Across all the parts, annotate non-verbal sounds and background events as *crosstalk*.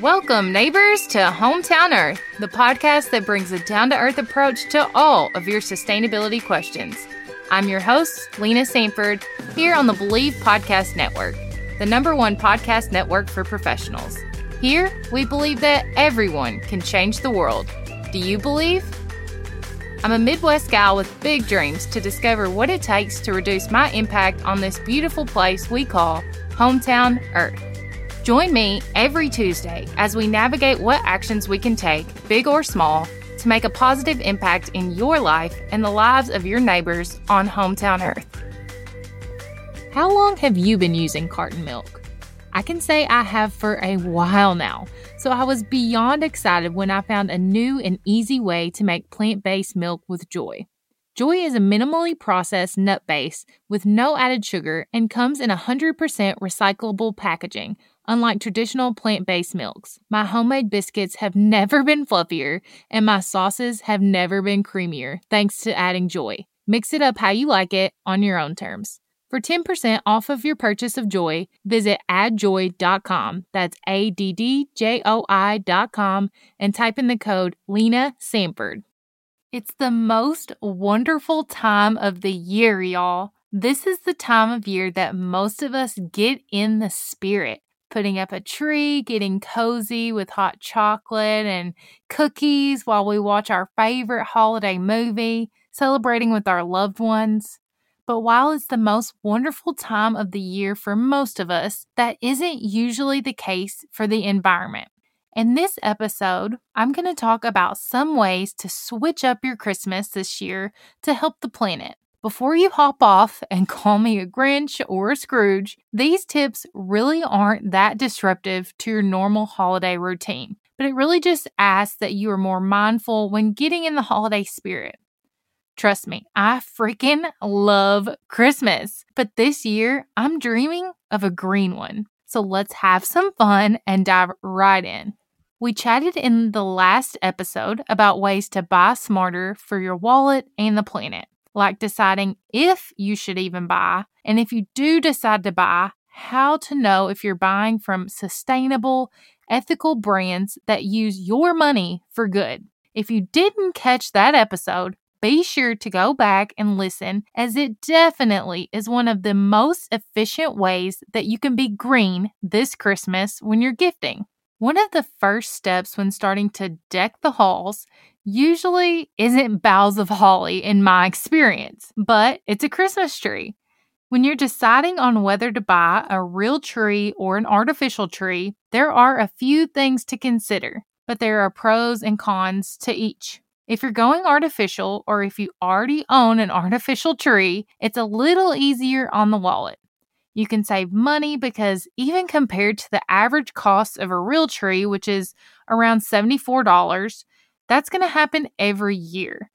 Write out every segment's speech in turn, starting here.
Welcome, neighbors, to Hometown Earth, the podcast that brings a down to earth approach to all of your sustainability questions. I'm your host, Lena Sanford, here on the Bleav Podcast Network, the number one podcast network for professionals. Here, we believe that everyone can change the world. Do you believe? I'm a Midwest gal with big dreams to discover what it takes to reduce my impact on this beautiful place we call Hometown Earth. Join me every Tuesday as we navigate what actions we can take, big or small, to make a positive impact in your life and the lives of your neighbors on Hometown Earth. How long have you been using carton milk? I can say I have for a while now, so I was beyond excited when I found a new and easy way to make plant based milk with JOI. JOI is a minimally processed nut base with no added sugar and comes in 100% recyclable packaging, unlike traditional plant based milks. My homemade biscuits have never *laughs* been fluffier, and my sauces have never been creamier, thanks to adding JOI. Mix it up how you like it on your own terms. For 10% off of your purchase of JOI, visit addjoi.com. That's A D D J O I.com and type in the code Lena Sanford. It's the most wonderful time of the year, y'all. This is the time of year that most of us get in the spirit putting up a tree, getting cozy with hot chocolate and cookies while we watch our favorite holiday movie, celebrating with our loved ones. But while it's the most wonderful time of the year for most of us, that isn't usually the case for the environment. In this episode, I'm going to talk about some ways to switch up your Christmas this year to help the planet. Before you hop off and *laughs* call me a Grinch or a Scrooge, these tips really aren't that disruptive to your normal holiday routine, but it really just asks that you are more mindful when getting in the holiday spirit. Trust me, I freaking love Christmas, but this year I'm dreaming of a green one. So let's have some fun and dive right in. We chatted in the last episode about ways to buy smarter for your wallet and the planet like deciding if you should even buy, and if you do decide to buy, how to know if you're buying from sustainable, ethical brands that use your money for good. If you didn't catch that episode, be sure to go back and listen, as it definitely is one of the most efficient ways that you can be green this Christmas when you're gifting. One of the first steps when starting to deck the halls usually isn't boughs of holly in my experience, but it's a Christmas tree. When you're deciding on whether to buy a real tree or an artificial tree, there are a few things to consider, but there are pros and cons to each. If you're going artificial or if you already own an artificial tree, it's a little easier on the wallet. You can save money because even compared to the average cost of a real tree, which is around $74, that's going to happen every year.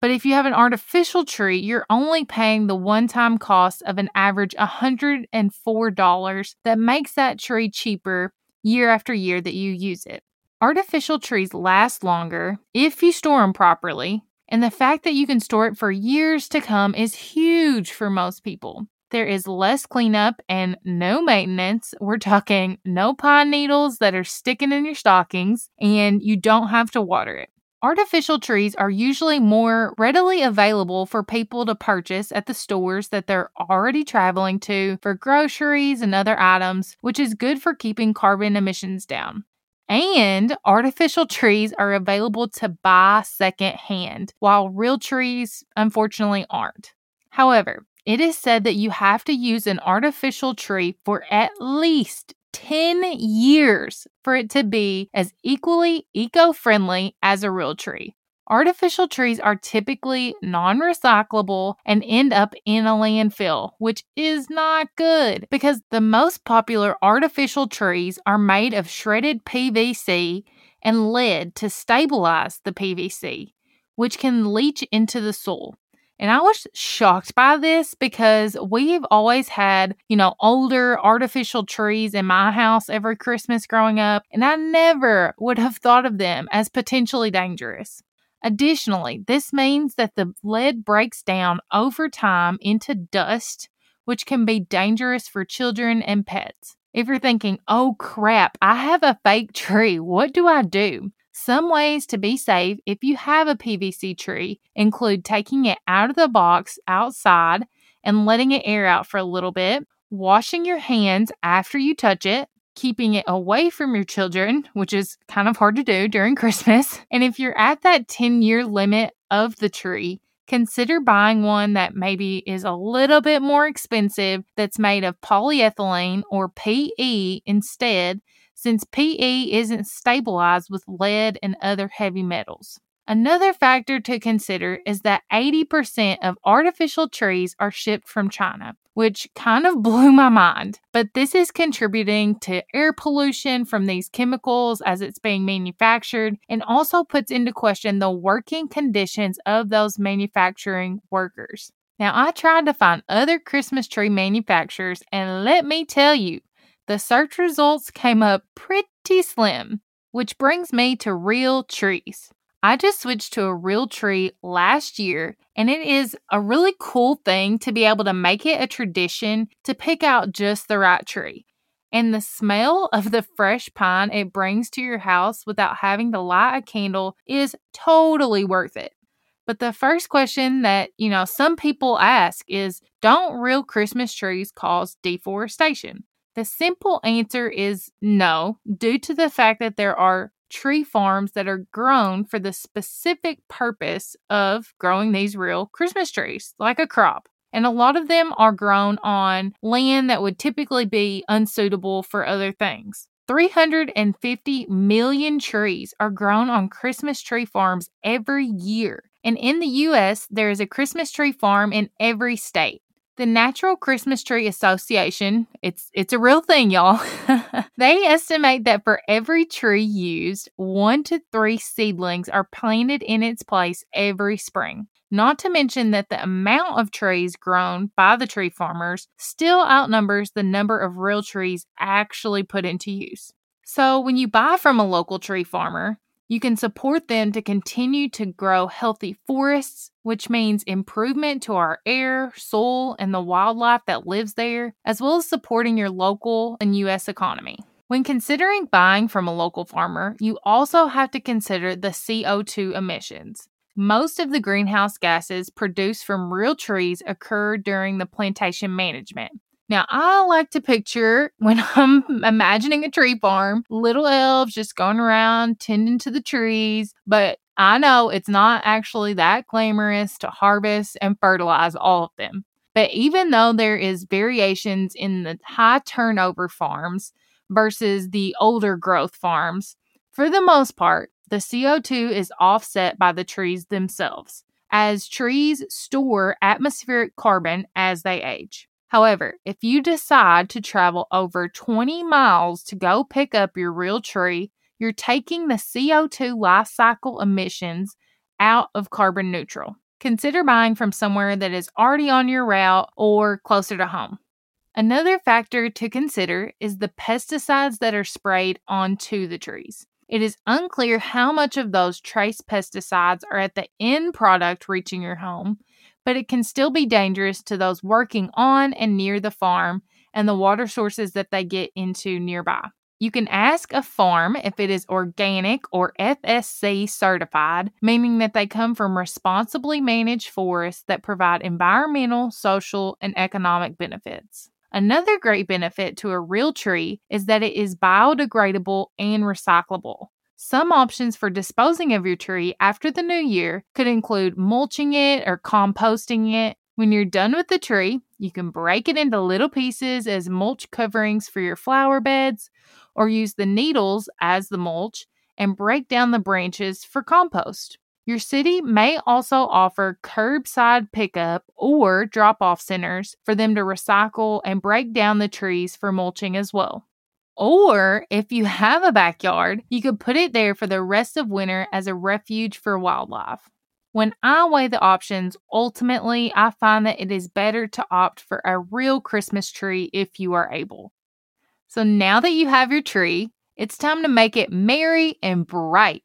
But if you have an artificial tree, you're only paying the one time cost of an average $104 that makes that tree cheaper year after year that you use it. Artificial trees last longer if you store them properly, and the fact that you can store it for years to come is huge for most people. There is less cleanup and no maintenance. We're talking no pine needles that are sticking in your stockings, and you don't have to water it. Artificial trees are usually more readily available for people to purchase at the stores that they're already traveling to for groceries and other items, which is good for keeping carbon emissions down. And artificial trees are available to buy secondhand, while real trees unfortunately aren't. However, it is said that you have to use an artificial tree for at least 10 years for it to be as equally eco friendly as a real tree. Artificial trees are typically non recyclable and end up in a landfill, which is not good because the most popular artificial trees are made of shredded PVC and lead to stabilize the PVC, which can leach into the soil. And I was shocked by this because we've always had, you know, older artificial trees in my house every Christmas growing up, and I never would have thought of them as potentially dangerous. Additionally, this means that the lead breaks down over time into dust, which can be dangerous for children and pets. If you're thinking, oh crap, I have a fake *laughs* tree, what do I do? Some ways to be safe if you have a PVC tree include taking it out of the box outside and letting it air out for a little bit, washing your hands after you touch it, keeping it away from your children, which is kind of hard to do during *laughs* Christmas. And if you're at that 10 year limit of the tree, consider buying one that maybe is a little bit more expensive that's made of polyethylene or PE instead, since PE isn't stabilized with lead and other heavy metals. Another factor to consider is that 80% of artificial trees are shipped from China, which kind of *laughs* blew my mind. But this is contributing to air pollution from these chemicals as it's being manufactured and also puts into question the working conditions of those manufacturing workers. Now, I tried to find other Christmas tree manufacturers, and let me tell you, the search results came up pretty slim, which brings me to real trees. I just switched to a real tree last year, and it is a really cool thing to be able to make it a tradition to pick out just the right tree. And the smell of the fresh pine it brings to your house without having to light a candle is totally worth it. But the first question that, you know, some people ask is don't real Christmas trees cause deforestation? The simple answer is no, due to the fact that there are tree farms that are grown for the specific purpose of growing these real Christmas trees, like a crop. And a lot of them are grown on land that would typically be unsuitable for other things. 350 million trees are grown on Christmas tree farms every year. And in the US, there is a Christmas tree farm in every state. The National Christmas Tree Association, it's it's a real thing, y'all. *laughs* they estimate that for every tree used, 1 to 3 seedlings are planted in its place every spring. Not to mention that the amount of trees grown by the tree farmers still outnumbers the number of real trees actually put into use. So, when you buy from a local tree farmer, you can support them to continue to grow healthy forests, which means improvement to our air, soil, and the wildlife that lives there, as well as supporting your local and U.S. economy. When considering buying from a local farmer, you also have to consider the CO2 emissions. Most of the greenhouse gases produced from real trees occur during the plantation management, now, I like to picture *laughs* when I'm imagining a tree farm, little elves just going around tending to the trees, but I know it's not actually that glamorous to harvest and fertilize all of them. But even though there is variations in the high turnover farms versus the older growth farms, for the most part, the CO2 is offset by the trees themselves, as trees store atmospheric carbon as they age. However, if you decide to travel over 20 miles to go pick up your real tree, you're taking the CO2 life cycle emissions out of carbon neutral. Consider buying from somewhere that is already on your route or closer to home. Another factor to consider is the pesticides that are sprayed onto the trees. It is unclear how much of those trace pesticides are at the end product reaching your home, but it can still be dangerous to those working on and near the farm and the water sources that they get into nearby. You can ask a farm if it is organic or FSC certified, meaning that they come from responsibly managed forests that provide environmental, social, and economic benefits. Another great benefit to a real tree is that it is biodegradable and recyclable. Some options for disposing of your tree after the new year could include mulching it or composting it. When you're done with the tree, you can break it into little pieces as mulch coverings for your flower beds, or use the needles as the mulch and break down the branches for compost. Your city may also offer curbside pickup or drop off centers for them to recycle and break down the trees for mulching as well. Or if you have a backyard, you could put it there for the rest of winter as a refuge for wildlife. When I weigh the options, ultimately I find that it is better to opt for a real Christmas tree if you are able. So now that you have your tree, it's time to make it merry and bright.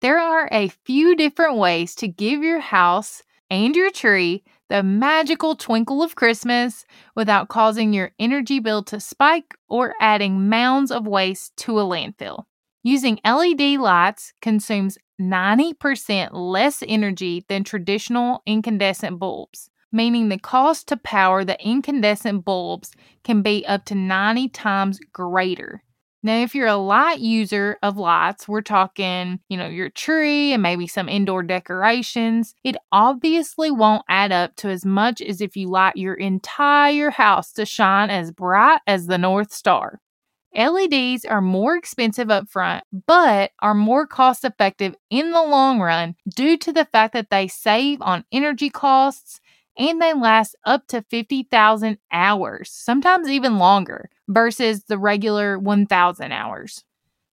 There are a few different ways to give your house and your tree the magical twinkle of Christmas without causing your energy bill to spike or adding mounds of waste to a landfill. Using LED lights consumes 90% less energy than traditional incandescent bulbs, meaning the cost to power the incandescent bulbs can be up to 90 times greater. Now, if you're a light user of lights, we're talking, you know, your tree and maybe some indoor decorations, it obviously won't add up to as much as if you light your entire house to shine as bright as the North Star. LEDs are more expensive up front, but are more cost effective in the long run due to the fact that they save on energy costs and they last up to 50,000 hours, sometimes even longer, versus the regular 1,000 hours.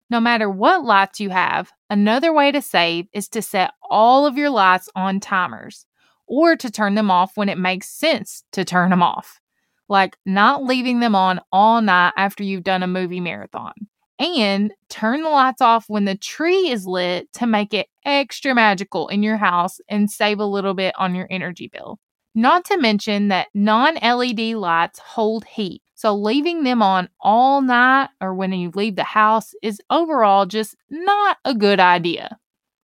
No matter what lights you have, another way to save is to set all of your lights on timers or to turn them off when it makes sense to turn them off, like not leaving them on all night after you've done a movie marathon. And turn the lights off when the tree is lit to make it extra magical in your house and save a little bit on your energy bill. Not to mention that non LED lights hold heat, so leaving them on all night or when you leave the house is overall just not a good idea.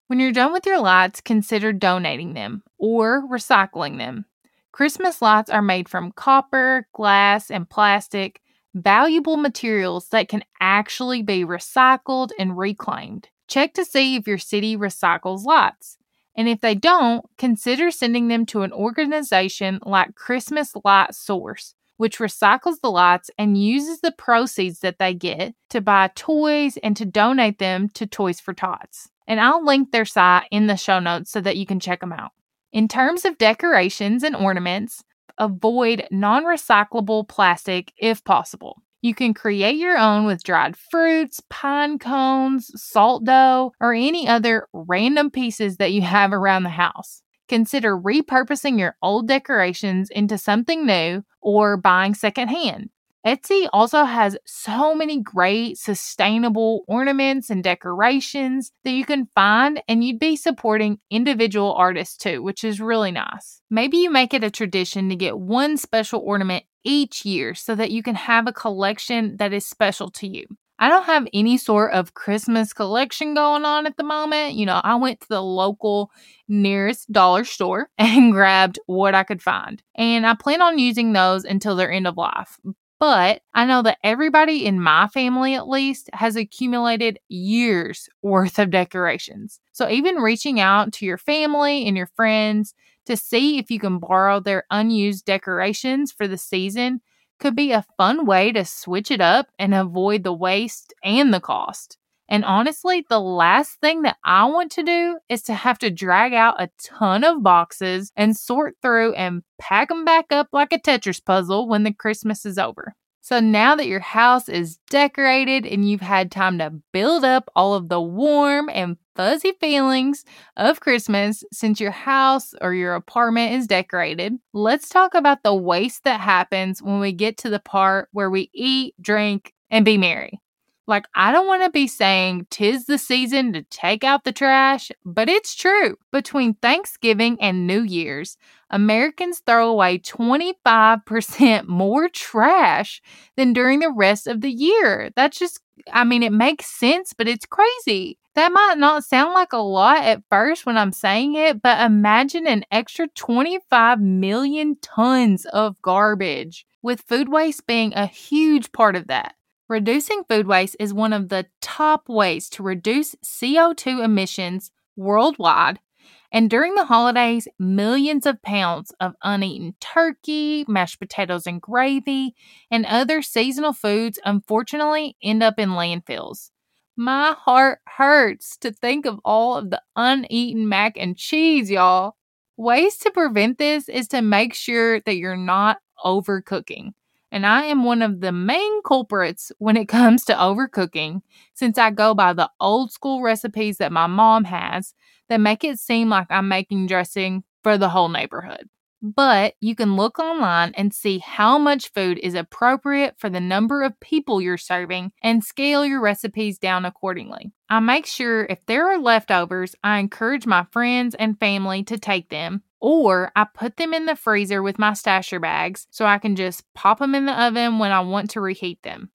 When you're done with your lights, consider donating them or recycling them. Christmas lights are made from copper, glass, and plastic, valuable materials that can actually be recycled and reclaimed. Check to see if your city recycles lights. And if they don't, consider sending them to an organization like Christmas Light Source, which recycles the lights and uses the proceeds that they get to buy toys and to donate them to Toys for Tots. And I'll link their site in the show notes so that you can check them out. In terms of decorations and ornaments, avoid non recyclable plastic if possible. You can create your own with dried fruits, pine cones, salt dough, or any other random pieces that you have around the house. Consider repurposing your old decorations into something new or buying secondhand. Etsy also has so many great sustainable ornaments and decorations that you can find, and you'd be supporting individual artists too, which is really nice. Maybe you make it a tradition to get one special ornament each year so that you can have a collection that is special to you. I don't have any sort of Christmas collection going on at the moment. You know, I went to the local nearest dollar store *laughs* and grabbed what I could find. And I plan on using those until their end of life. But I know that everybody in my family, at least, has accumulated years worth of decorations. So even reaching out to your family and your friends to see if you can borrow their unused decorations for the season could be a fun way to switch it up and avoid the waste and the cost. And honestly, the last thing that I want to do is to have to drag out a ton of boxes and sort through and pack them back up like a Tetris puzzle when the Christmas is over. So now that your house is decorated and you've had time to build up all of the warm and fuzzy feelings of Christmas since your house or your apartment is decorated, let's talk about the waste that happens when we get to the part where we eat, drink, and be merry. Like, I don't want to be saying tis the season to take out the trash, but it's true. Between Thanksgiving and New Year's, Americans throw away 25% more trash than during the rest of the year. That's just, I mean, it makes sense, but it's crazy. That might not sound like a lot at first when I'm saying it, but imagine an extra 25 million tons of garbage, with food waste being a huge part of that. Reducing food waste is one of the top ways to reduce CO2 emissions worldwide. And during the holidays, millions of pounds of uneaten turkey, mashed potatoes and gravy, and other seasonal foods unfortunately end up in landfills. My heart hurts to think of all of the uneaten mac and cheese, y'all. Ways to prevent this is to make sure that you're not overcooking and I am one of the main culprits when it *laughs* comes to overcooking, since I go by the old school recipes that my mom has that make it seem like I'm making dressing for the whole neighborhood. But you can look online and see how much food is appropriate for the number of people you're serving and scale your recipes down accordingly. I make sure if there are leftovers, I encourage my friends and family to take them or I put them in the freezer with my stasher bags so I can just pop them in the oven when I want to reheat them.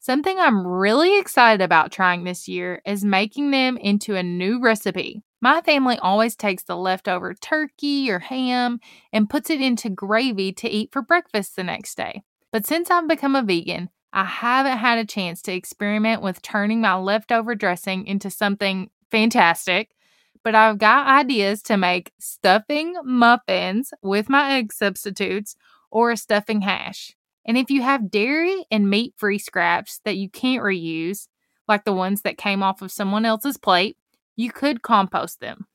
Something I'm really excited about trying this year is making them into a new recipe. My family always takes the leftover turkey or ham and puts it into gravy to eat for breakfast the next day. But since I've become a vegan, I haven't had a chance to experiment with turning my leftover dressing into something fantastic. But I've got ideas to make stuffing muffins with my egg substitutes or a stuffing hash. And if you have dairy and meat free scraps that you can't reuse, like the ones that came off of someone else's plate, you could compost them.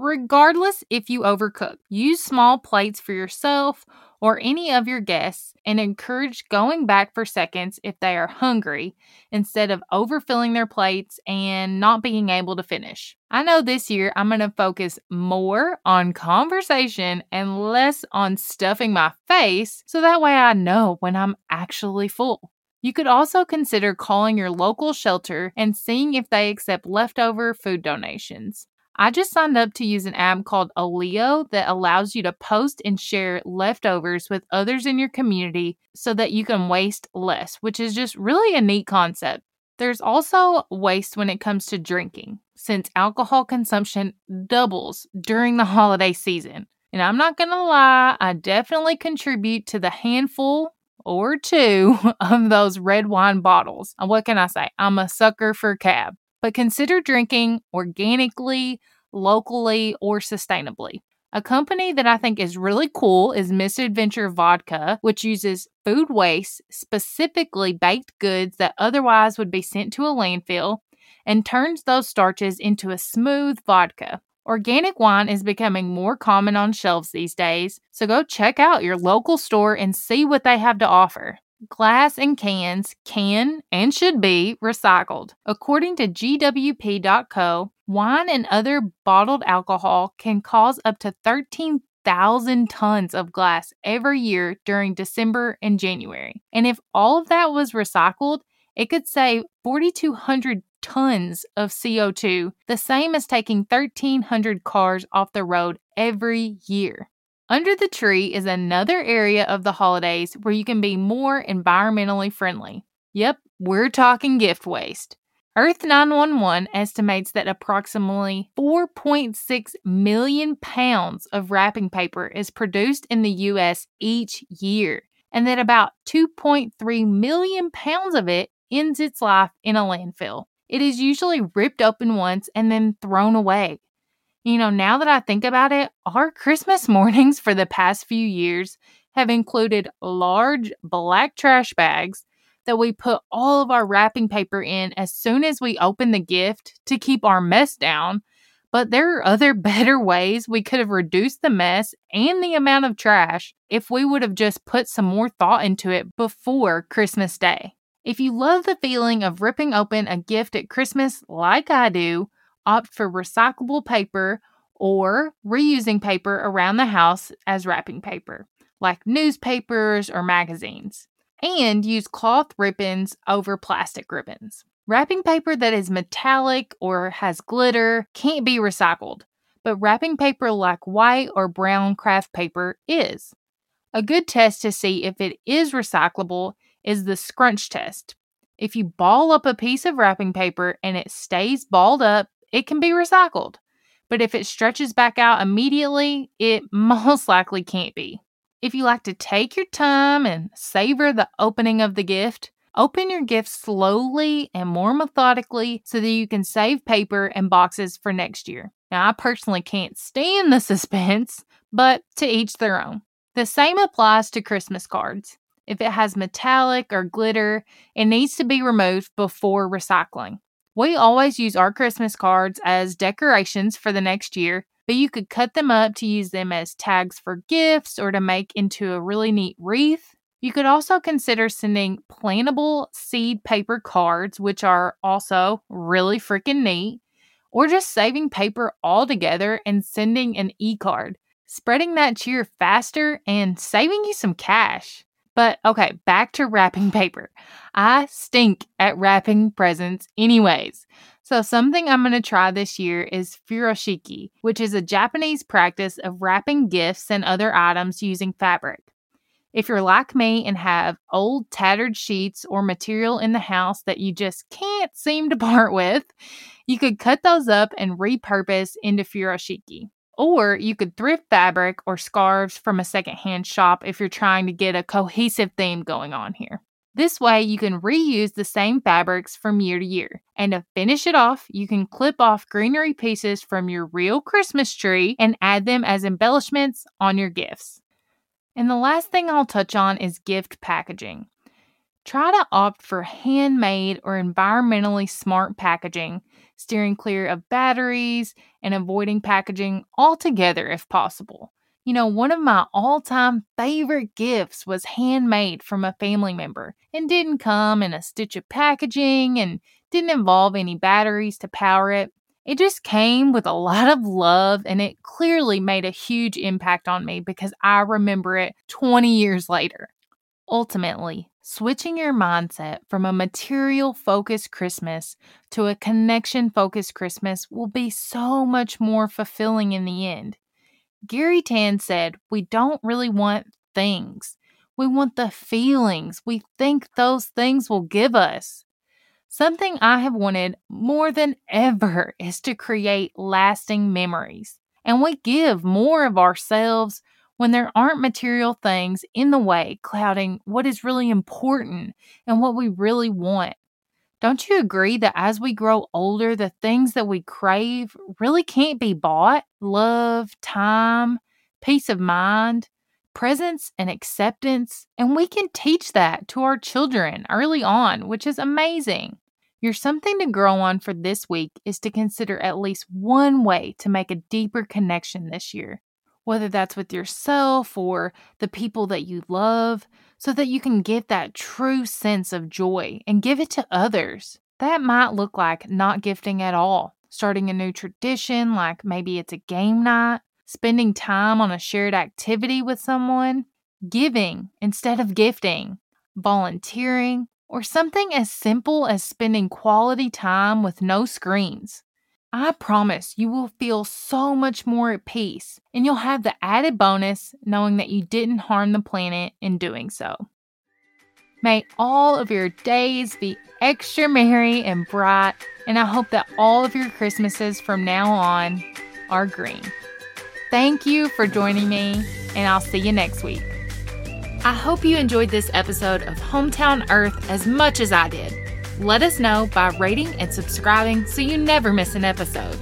Regardless if you overcook, use small plates for yourself or any of your guests and encourage going back for seconds if they are hungry instead of overfilling their plates and not being able to finish. I know this year I'm going to focus more on conversation and less on stuffing my face so that way I know when I'm actually full. You could also consider calling your local shelter and seeing if they accept leftover food donations. I just signed up to use an app called Olio that allows you to post and share leftovers with others in your community so that you can waste less, which is just really a neat concept. There's also waste when it comes to drinking, since alcohol consumption doubles during the holiday season. And I'm not gonna lie, I definitely contribute to the handful or two *laughs* of those red wine bottles. What can I say? I'm a sucker for cab but consider drinking organically, locally, or sustainably. A company that I think is really cool is Misadventure Vodka, which uses food waste, specifically baked goods that otherwise would be sent to a landfill, and turns those starches into a smooth vodka. Organic wine is becoming more common on shelves these days, so go check out your local store and see what they have to offer. Glass and cans can and should be recycled. According to GWP.co, wine and other bottled alcohol can cause up to 13,000 tons of glass every year during December and January. And if all of that was recycled, it could save 4,200 tons of CO2, the same as taking 1,300 cars off the road every year. Under the tree is another area of the holidays where you can be more environmentally friendly. Yep, we're talking gift waste. Earth 911 estimates that approximately 4.6 million pounds of wrapping paper is produced in the US each year, and that about 2.3 million pounds of it ends its life in a landfill. It is usually ripped open once and then thrown away. You know, now that I think about it, our Christmas *laughs* mornings for the past few years have included large black trash bags that we put all of our wrapping paper in as soon as we open the gift to keep our mess down. But there are other *laughs* better ways we could have reduced the mess and the amount of trash if we would have just put some more thought into it before Christmas Day. If you love the feeling of ripping open a gift at Christmas like I do, opt for recyclable paper or reusing paper around the house as wrapping paper, like newspapers or magazines, and use cloth ribbons over plastic ribbons. Wrapping paper that is metallic or has glitter can't be recycled, but wrapping paper like white or brown craft paper is. A good test to see if it is recyclable is the scrunch test. If you ball up a piece of wrapping paper and it stays balled up it can be recycled. But if it stretches back out immediately, it *laughs* most likely can't be. If you like to take your time and savor the opening of the gift, open your gift slowly and more methodically so that you can save paper and boxes for next year. Now, I personally can't stand the *laughs* suspense, but to each their own. The same applies to Christmas cards. If it has metallic or glitter, it needs to be removed before recycling. We always use our Christmas cards as decorations for the next year, but you could cut them up to use them as tags for gifts or to make into a really neat wreath. You could also consider sending plantable seed paper cards, which are also really freaking neat, or just saving paper altogether and sending an e card, spreading that cheer faster and saving you some cash. But okay, back to wrapping *laughs* paper. I stink at wrapping presents, anyways. So, something I'm going to try this year is furoshiki, which is a Japanese practice of wrapping gifts and other items using fabric. If you're like me and have old tattered sheets or material in the house that you just can't seem to *laughs* part with, you could cut those up and repurpose into furoshiki. Or you could thrift fabric or scarves from a secondhand shop if you're trying to get a cohesive theme going on here. This way, you can reuse the same fabrics from year to year. And to finish it off, you can clip off greenery pieces from your real Christmas tree and add them as embellishments on your gifts. And the last thing I'll touch on is gift packaging. Try to opt for handmade or environmentally smart packaging, steering clear of batteries and avoiding packaging altogether if possible. You know, one of my all time favorite gifts was handmade from a family member and didn't come in a stitch of packaging and didn't involve any batteries to power it. It just came with a lot of love and it clearly made a huge impact on me because I remember it 20 years later. Ultimately, switching your mindset from a material focused Christmas to a connection focused Christmas will be so much more fulfilling in the end. Garry Tan said, We don't really want things. We want the feelings we think those things will give us. Something I have wanted more than ever *laughs* is to create lasting memories. And we give more of ourselves when there aren't material things in the way clouding what is really important and what we really want. Don't you agree that as we grow older, the things that we crave really can't be bought? Love, time, peace of mind, presence, and acceptance. And we can teach that to our children early on, which is amazing. Your something to grow on for this week is to consider at least one way to make a deeper connection this year, whether that's with yourself or the people that you love so that you can get that true sense of joy and give it to others. That might look like not gifting at all, starting a new tradition, like maybe it's a game night, spending time on a shared activity with someone, giving instead of gifting, volunteering, or something as simple as spending quality time with no screens. I promise you will feel so much more at peace, and you'll have the added bonus knowing that you didn't harm the planet in doing so. May all of your days be extra merry and bright, and I hope that all of your Christmases from now on are green. Thank you for joining me, and I'll see you next week. I hope you enjoyed this episode of Hometown Earth as much as I did let us know by rating and subscribing so you never miss an episode.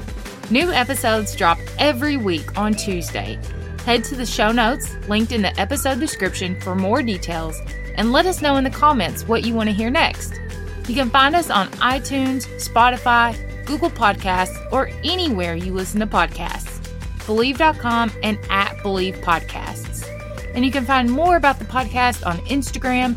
New episodes drop every week on Tuesday. Head to the show notes linked in the episode description for more details and let us know in the comments what you want to hear next. You can find us on iTunes, Spotify, Google Podcasts, or anywhere you listen to podcasts. Bleav.com and at Bleav Podcasts. And you can find more about the podcast on Instagram